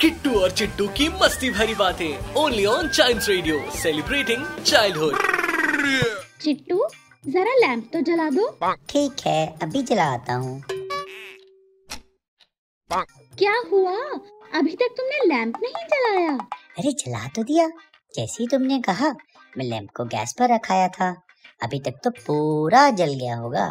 किट्टू और चिट्टू की मस्ती भरी बातें only on child radio celebrating childhood Chittu जरा लैंप तो जला दो। ठीक है अभी जलाता हूँ। क्या हुआ? अभी तक तुमने लैंप नहीं जलाया। अरे जला तो दिया। जैसे ही तुमने कहा मैं लैंप को गैस पर रखाया था। अभी तक तो पूरा जल गया होगा।